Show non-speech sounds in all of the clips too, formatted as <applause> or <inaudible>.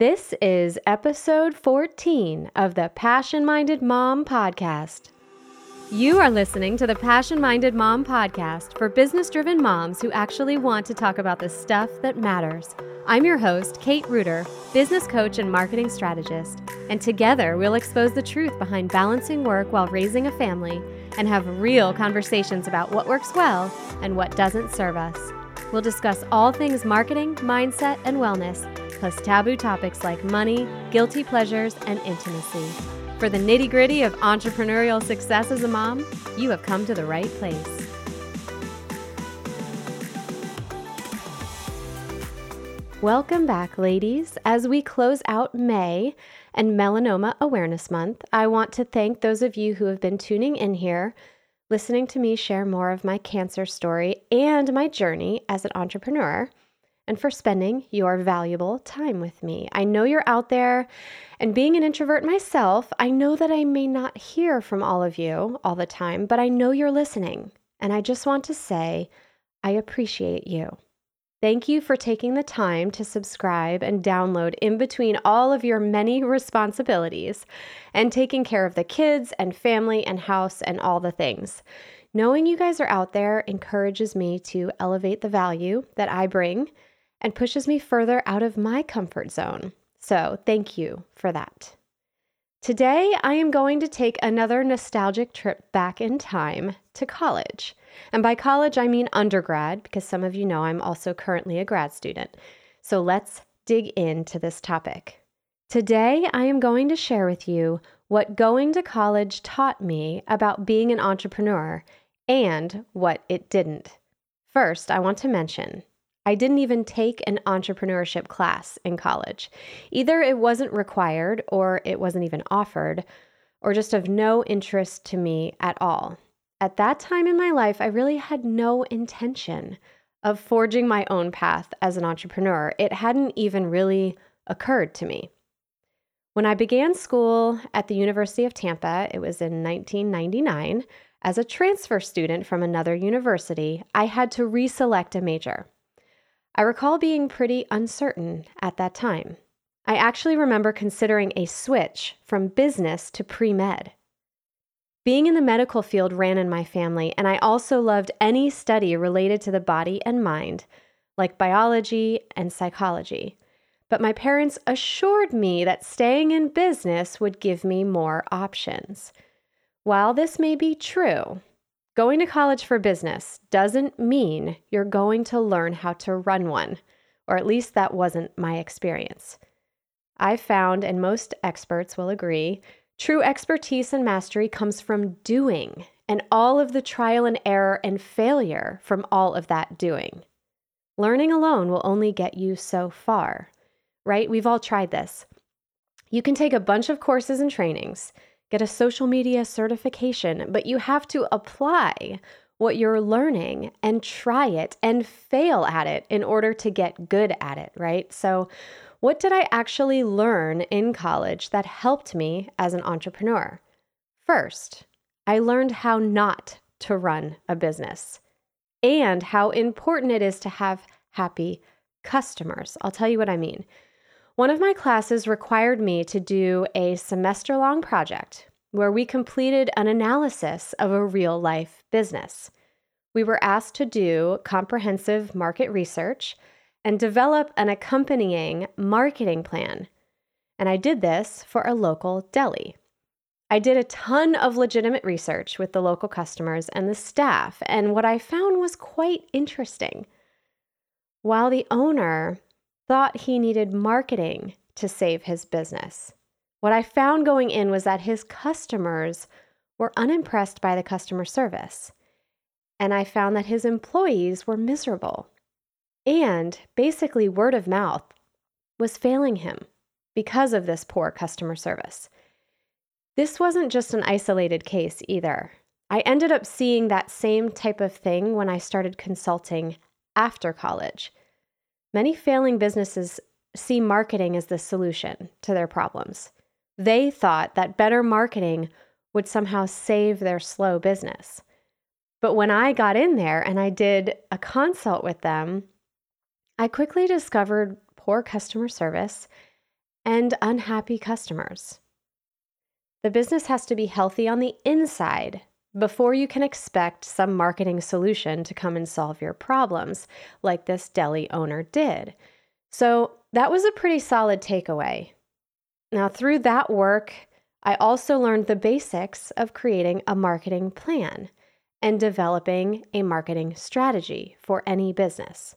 This is episode 14 of the Passion Minded Mom Podcast. You are listening to the Passion Minded Mom Podcast for business driven moms who actually want to talk about the stuff that matters. I'm your host, Kate Reuter, business coach and marketing strategist, and together we'll expose the truth behind balancing work while raising a family and have real conversations about what works well and what doesn't serve us. We'll discuss all things marketing, mindset, and wellness plus taboo topics like money, guilty pleasures, and intimacy. For the nitty gritty of entrepreneurial success as a mom, you have come to the right place. Welcome back, ladies. As we close out May and Melanoma Awareness Month, I want to thank those of you who have been tuning in here, listening to me share more of my cancer story and my journey as an entrepreneur and for spending your valuable time with me. I know you're out there, and being an introvert myself, I know that I may not hear from all of you all the time, but I know you're listening. And I just want to say, I appreciate you. Thank you for taking the time to subscribe and download in between all of your many responsibilities and taking care of the kids and family and house and all the things. Knowing you guys are out there encourages me to elevate the value that I bring and pushes me further out of my comfort zone. So, thank you for that. Today, I am going to take another nostalgic trip back in time to college. And by college, I mean undergrad, because some of you know I'm also currently a grad student. So let's dig into this topic. Today, I am going to share with you what going to college taught me about being an entrepreneur and what it didn't. First, I want to mention I didn't even take an entrepreneurship class in college. Either it wasn't required, or it wasn't even offered, or just of no interest to me at all. At that time in my life, I really had no intention of forging my own path as an entrepreneur. It hadn't even really occurred to me. When I began school at the University of Tampa, it was in 1999, as a transfer student from another university, I had to reselect a major. I recall being pretty uncertain at that time. I actually remember considering a switch from business to pre med. Being in the medical field ran in my family, and I also loved any study related to the body and mind, like biology and psychology. But my parents assured me that staying in business would give me more options. While this may be true, Going to college for business doesn't mean you're going to learn how to run one, or at least that wasn't my experience. I've found, and most experts will agree, true expertise and mastery comes from doing and all of the trial and error and failure from all of that doing. Learning alone will only get you so far, right? We've all tried this. You can take a bunch of courses and trainings get a social media certification, but you have to apply what you're learning and try it and fail at it in order to get good at it, right? So, what did I actually learn in college that helped me as an entrepreneur? First, I learned how not to run a business and how important it is to have happy customers. I'll tell you what I mean. One of my classes required me to do a semester long project where we completed an analysis of a real life business. We were asked to do comprehensive market research and develop an accompanying marketing plan. And I did this for a local deli. I did a ton of legitimate research with the local customers and the staff, and what I found was quite interesting. While the owner thought he needed marketing to save his business. What I found going in was that his customers were unimpressed by the customer service. And I found that his employees were miserable. And basically, word of mouth was failing him because of this poor customer service. This wasn't just an isolated case either. I ended up seeing that same type of thing when I started consulting after college. Many failing businesses see marketing as the solution to their problems. They thought that better marketing would somehow save their slow business. But when I got in there and I did a consult with them, I quickly discovered poor customer service and unhappy customers. The business has to be healthy on the inside before you can expect some marketing solution to come and solve your problems, like this deli owner did. So that was a pretty solid takeaway. Now, through that work, I also learned the basics of creating a marketing plan and developing a marketing strategy for any business.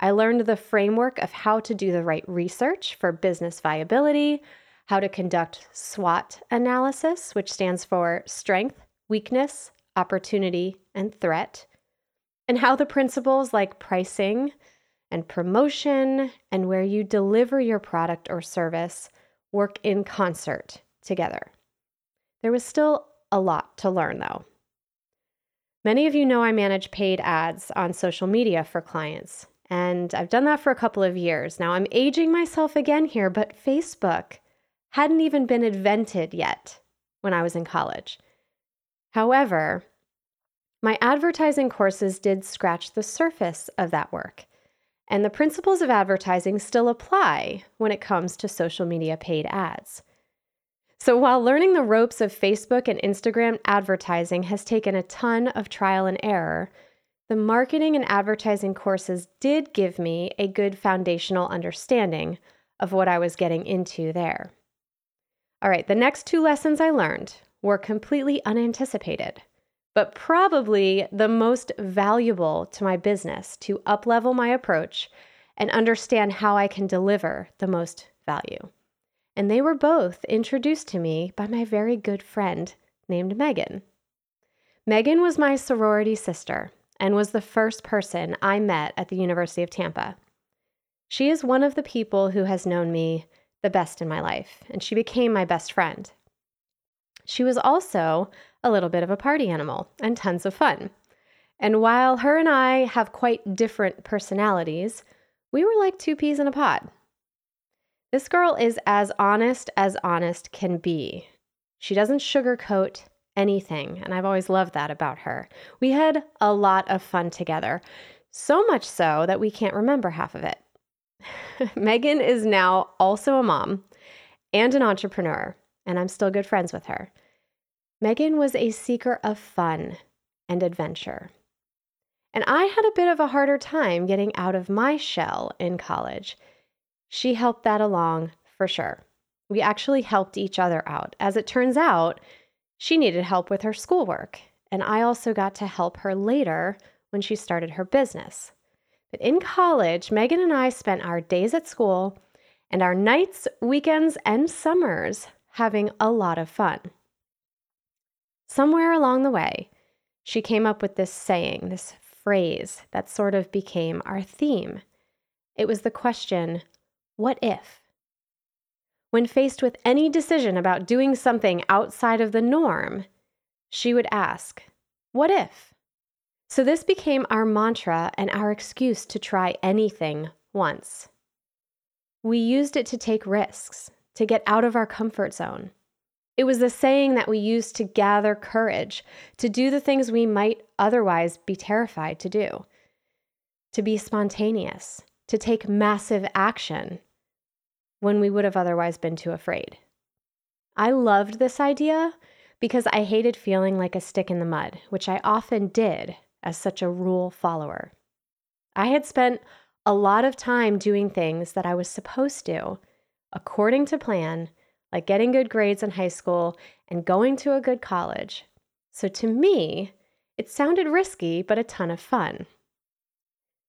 I learned the framework of how to do the right research for business viability, how to conduct SWOT analysis, which stands for strength, weakness, opportunity, and threat, and how the principles like pricing and promotion and where you deliver your product or service work in concert together. There was still a lot to learn, though. Many of you know I manage paid ads on social media for clients, and I've done that for a couple of years. Now I'm aging myself again here, but Facebook hadn't even been invented yet when I was in college. However, my advertising courses did scratch the surface of that work. And the principles of advertising still apply when it comes to social media paid ads. So, while learning the ropes of Facebook and Instagram advertising has taken a ton of trial and error, the marketing and advertising courses did give me a good foundational understanding of what I was getting into there. All right, the next two lessons I learned were completely unanticipated, but probably the most valuable to my business to uplevel my approach and understand how I can deliver the most value. And they were both introduced to me by my very good friend named Megan. Megan was my sorority sister and was the first person I met at the University of Tampa. She is one of the people who has known me the best in my life, and she became my best friend. She was also a little bit of a party animal and tons of fun. And while her and I have quite different personalities, we were like two peas in a pod. This girl is as honest as honest can be. She doesn't sugarcoat anything, and I've always loved that about her. We had a lot of fun together, so much so that we can't remember half of it. <laughs> Megan is now also a mom and an entrepreneur, and I'm still good friends with her. Megan was a seeker of fun and adventure. And I had a bit of a harder time getting out of my shell in college. She helped that along for sure. We actually helped each other out. As it turns out, she needed help with her schoolwork, and I also got to help her later when she started her business. But in college, Megan and I spent our days at school and our nights, weekends, and summers having a lot of fun. Somewhere along the way, she came up with this saying, this phrase that sort of became our theme. It was the question, What if? When faced with any decision about doing something outside of the norm, she would ask, What if? So this became our mantra and our excuse to try anything once. We used it to take risks, to get out of our comfort zone. It was the saying that we used to gather courage, to do the things we might otherwise be terrified to do, to be spontaneous, to take massive action when we would have otherwise been too afraid. I loved this idea because I hated feeling like a stick in the mud, which I often did as such a rule follower. I had spent a lot of time doing things that I was supposed to according to plan, like getting good grades in high school and going to a good college. So to me, it sounded risky, but a ton of fun.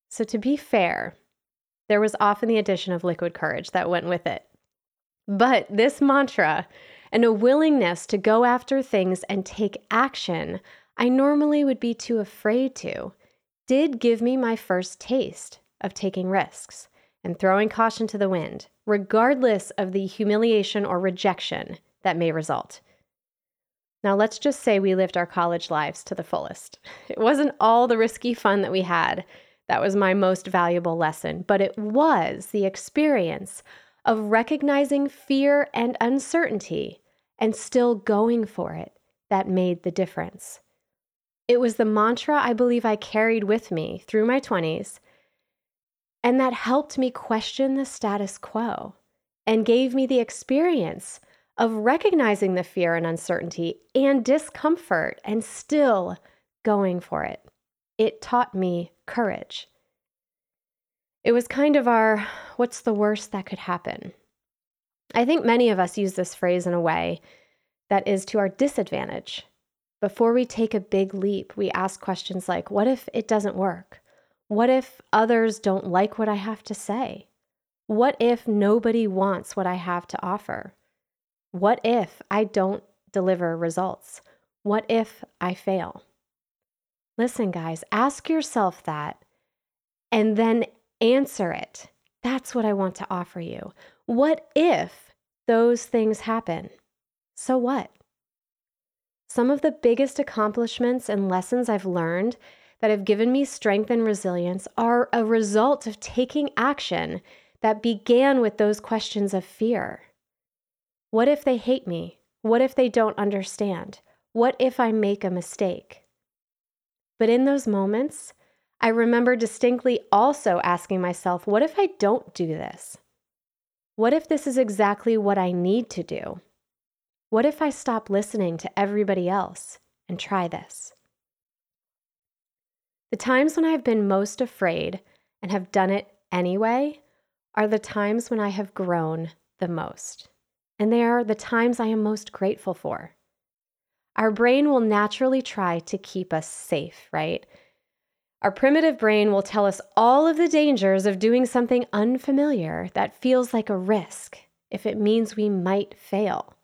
So to be fair, there was often the addition of liquid courage that went with it. But this mantra and a willingness to go after things and take action I normally would be too afraid to did give me my first taste of taking risks and throwing caution to the wind, regardless of the humiliation or rejection that may result. Now, let's just say we lived our college lives to the fullest. <laughs> It wasn't all the risky fun that we had that was my most valuable lesson, but it was the experience of recognizing fear and uncertainty and still going for it that made the difference. It was the mantra I believe I carried with me through my 20s and that helped me question the status quo and gave me the experience of recognizing the fear and uncertainty and discomfort and still going for it. It taught me courage. It was kind of our what's the worst that could happen? I think many of us use this phrase in a way that is to our disadvantage. Before we take a big leap, we ask questions like what if it doesn't work? What if others don't like what I have to say? What if nobody wants what I have to offer? What if I don't deliver results? What if I fail? Listen, guys, ask yourself that and then answer it. That's what I want to offer you. What if those things happen? So what? Some of the biggest accomplishments and lessons I've learned that have given me strength and resilience are a result of taking action that began with those questions of fear. What if they hate me? What if they don't understand? What if I make a mistake? But in those moments, I remember distinctly also asking myself, what if I don't do this? What if this is exactly what I need to do? What if I stop listening to everybody else and try this? The times when I have been most afraid and have done it anyway are the times when I have grown the most. And they are the times I am most grateful for. Our brain will naturally try to keep us safe, right? Our primitive brain will tell us all of the dangers of doing something unfamiliar that feels like a risk if it means we might fail.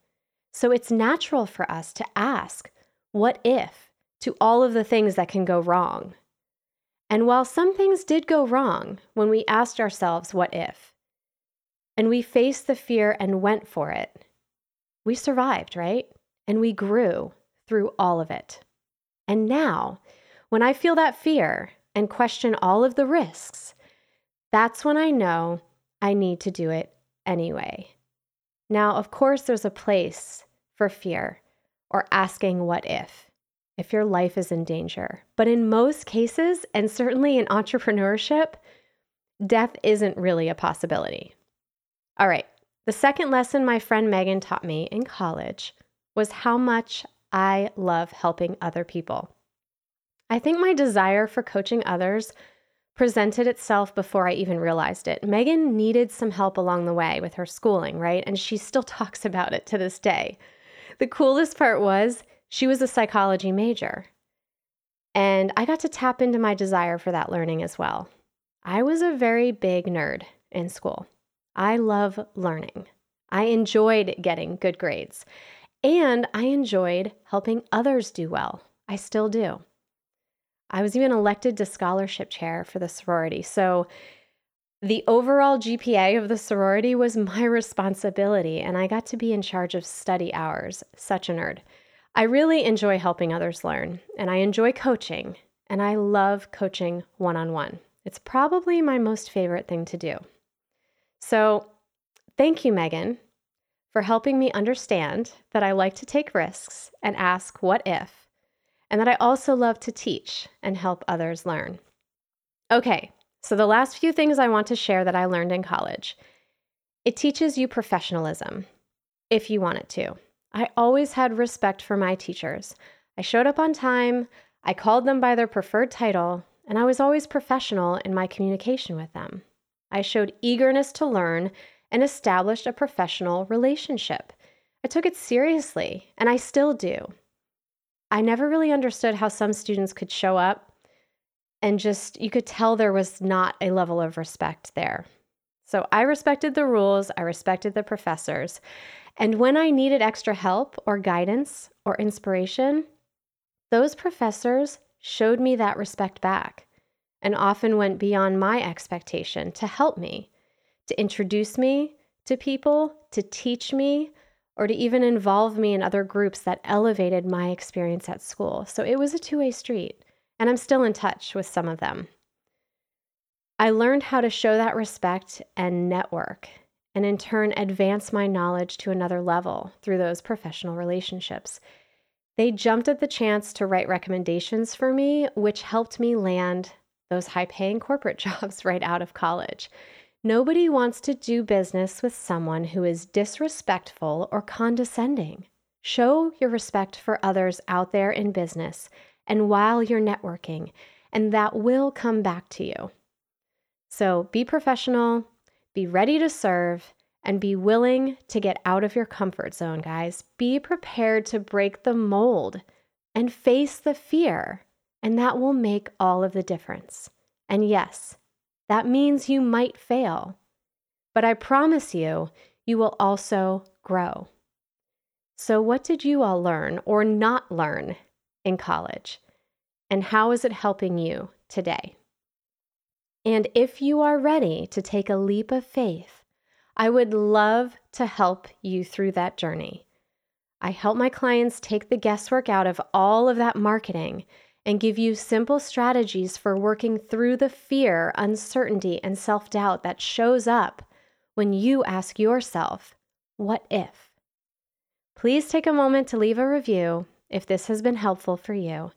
So it's natural for us to ask, what if, to all of the things that can go wrong. And while some things did go wrong when we asked ourselves, what if, and we faced the fear and went for it, we survived, right? And we grew through all of it. And now, when I feel that fear and question all of the risks, that's when I know I need to do it anyway. Now, of course, there's a place for fear or asking what if, if your life is in danger. But in most cases, and certainly in entrepreneurship, death isn't really a possibility. All right, the second lesson my friend Megan taught me in college was how much I love helping other people. I think my desire for coaching others presented itself before I even realized it. Megan needed some help along the way with her schooling, right? And she still <laughs> talks about it to this day. The coolest part was she was a psychology major. And I got to tap into my desire for that learning as well. I was a very big nerd in school. I love learning. I enjoyed getting good grades. And I enjoyed helping others do well. I still do. I was even elected to scholarship chair for the sorority. So the overall GPA of the sorority was my <laughs> responsibility, and I got to be in charge of study hours. Such a nerd. I really enjoy helping others learn, and I enjoy coaching, and I love coaching one on one. It's probably my most favorite thing to do. So, thank you, Megan, for helping me understand that I like to take risks and ask what if and that I also love to teach and help others learn. Okay, so the last few things I want to share that I learned in college. It teaches you professionalism, if you want it to. I always had respect for my teachers. I showed up on time, I called them by their preferred title, and I was always professional in my communication with them. I showed eagerness to learn and established a professional relationship. I took it seriously, and I still do. I never really understood how some students could show up and just, you could tell there was not a level of respect there. So I respected the rules, I respected the professors. And when I needed extra help or guidance or inspiration, those professors showed me that respect back and often went beyond my expectation to help me, to introduce me to people, to teach me, or to even involve me in other groups that elevated my experience at school. So it was a two way street, and I'm still in touch with some of them. I learned how to show that respect and network, and in turn, advance my knowledge to another level through those professional relationships. They jumped at the chance to write recommendations for me, which helped me land those high paying corporate <laughs> jobs right out of college. Nobody wants to do business with someone who is disrespectful or condescending. Show your respect for others out there in business and while you're networking, and that will come back to you. So be professional, be ready to serve, and be willing to get out of your comfort zone, guys. Be prepared to break the mold and face the fear, and that will make all of the difference. And yes, that means you might fail, but I promise you, you will also grow. So, what did you all learn or not learn in college? And how is it helping you today? And if you are ready to take a leap of faith, I would love to help you through that journey. I help my clients take the guesswork out of all of that marketing and give you simple strategies for working through the fear, uncertainty, and self doubt that shows up when you ask yourself, What if? Please take a moment to leave a review if this has been helpful for you,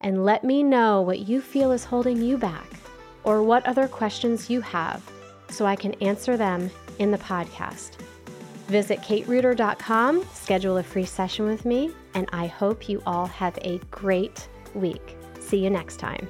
and let me know what you feel is holding you back or what other questions you have so I can answer them in the podcast. Visit katereuter.com, schedule a free session with me, and I hope you all have a great week. See you next time.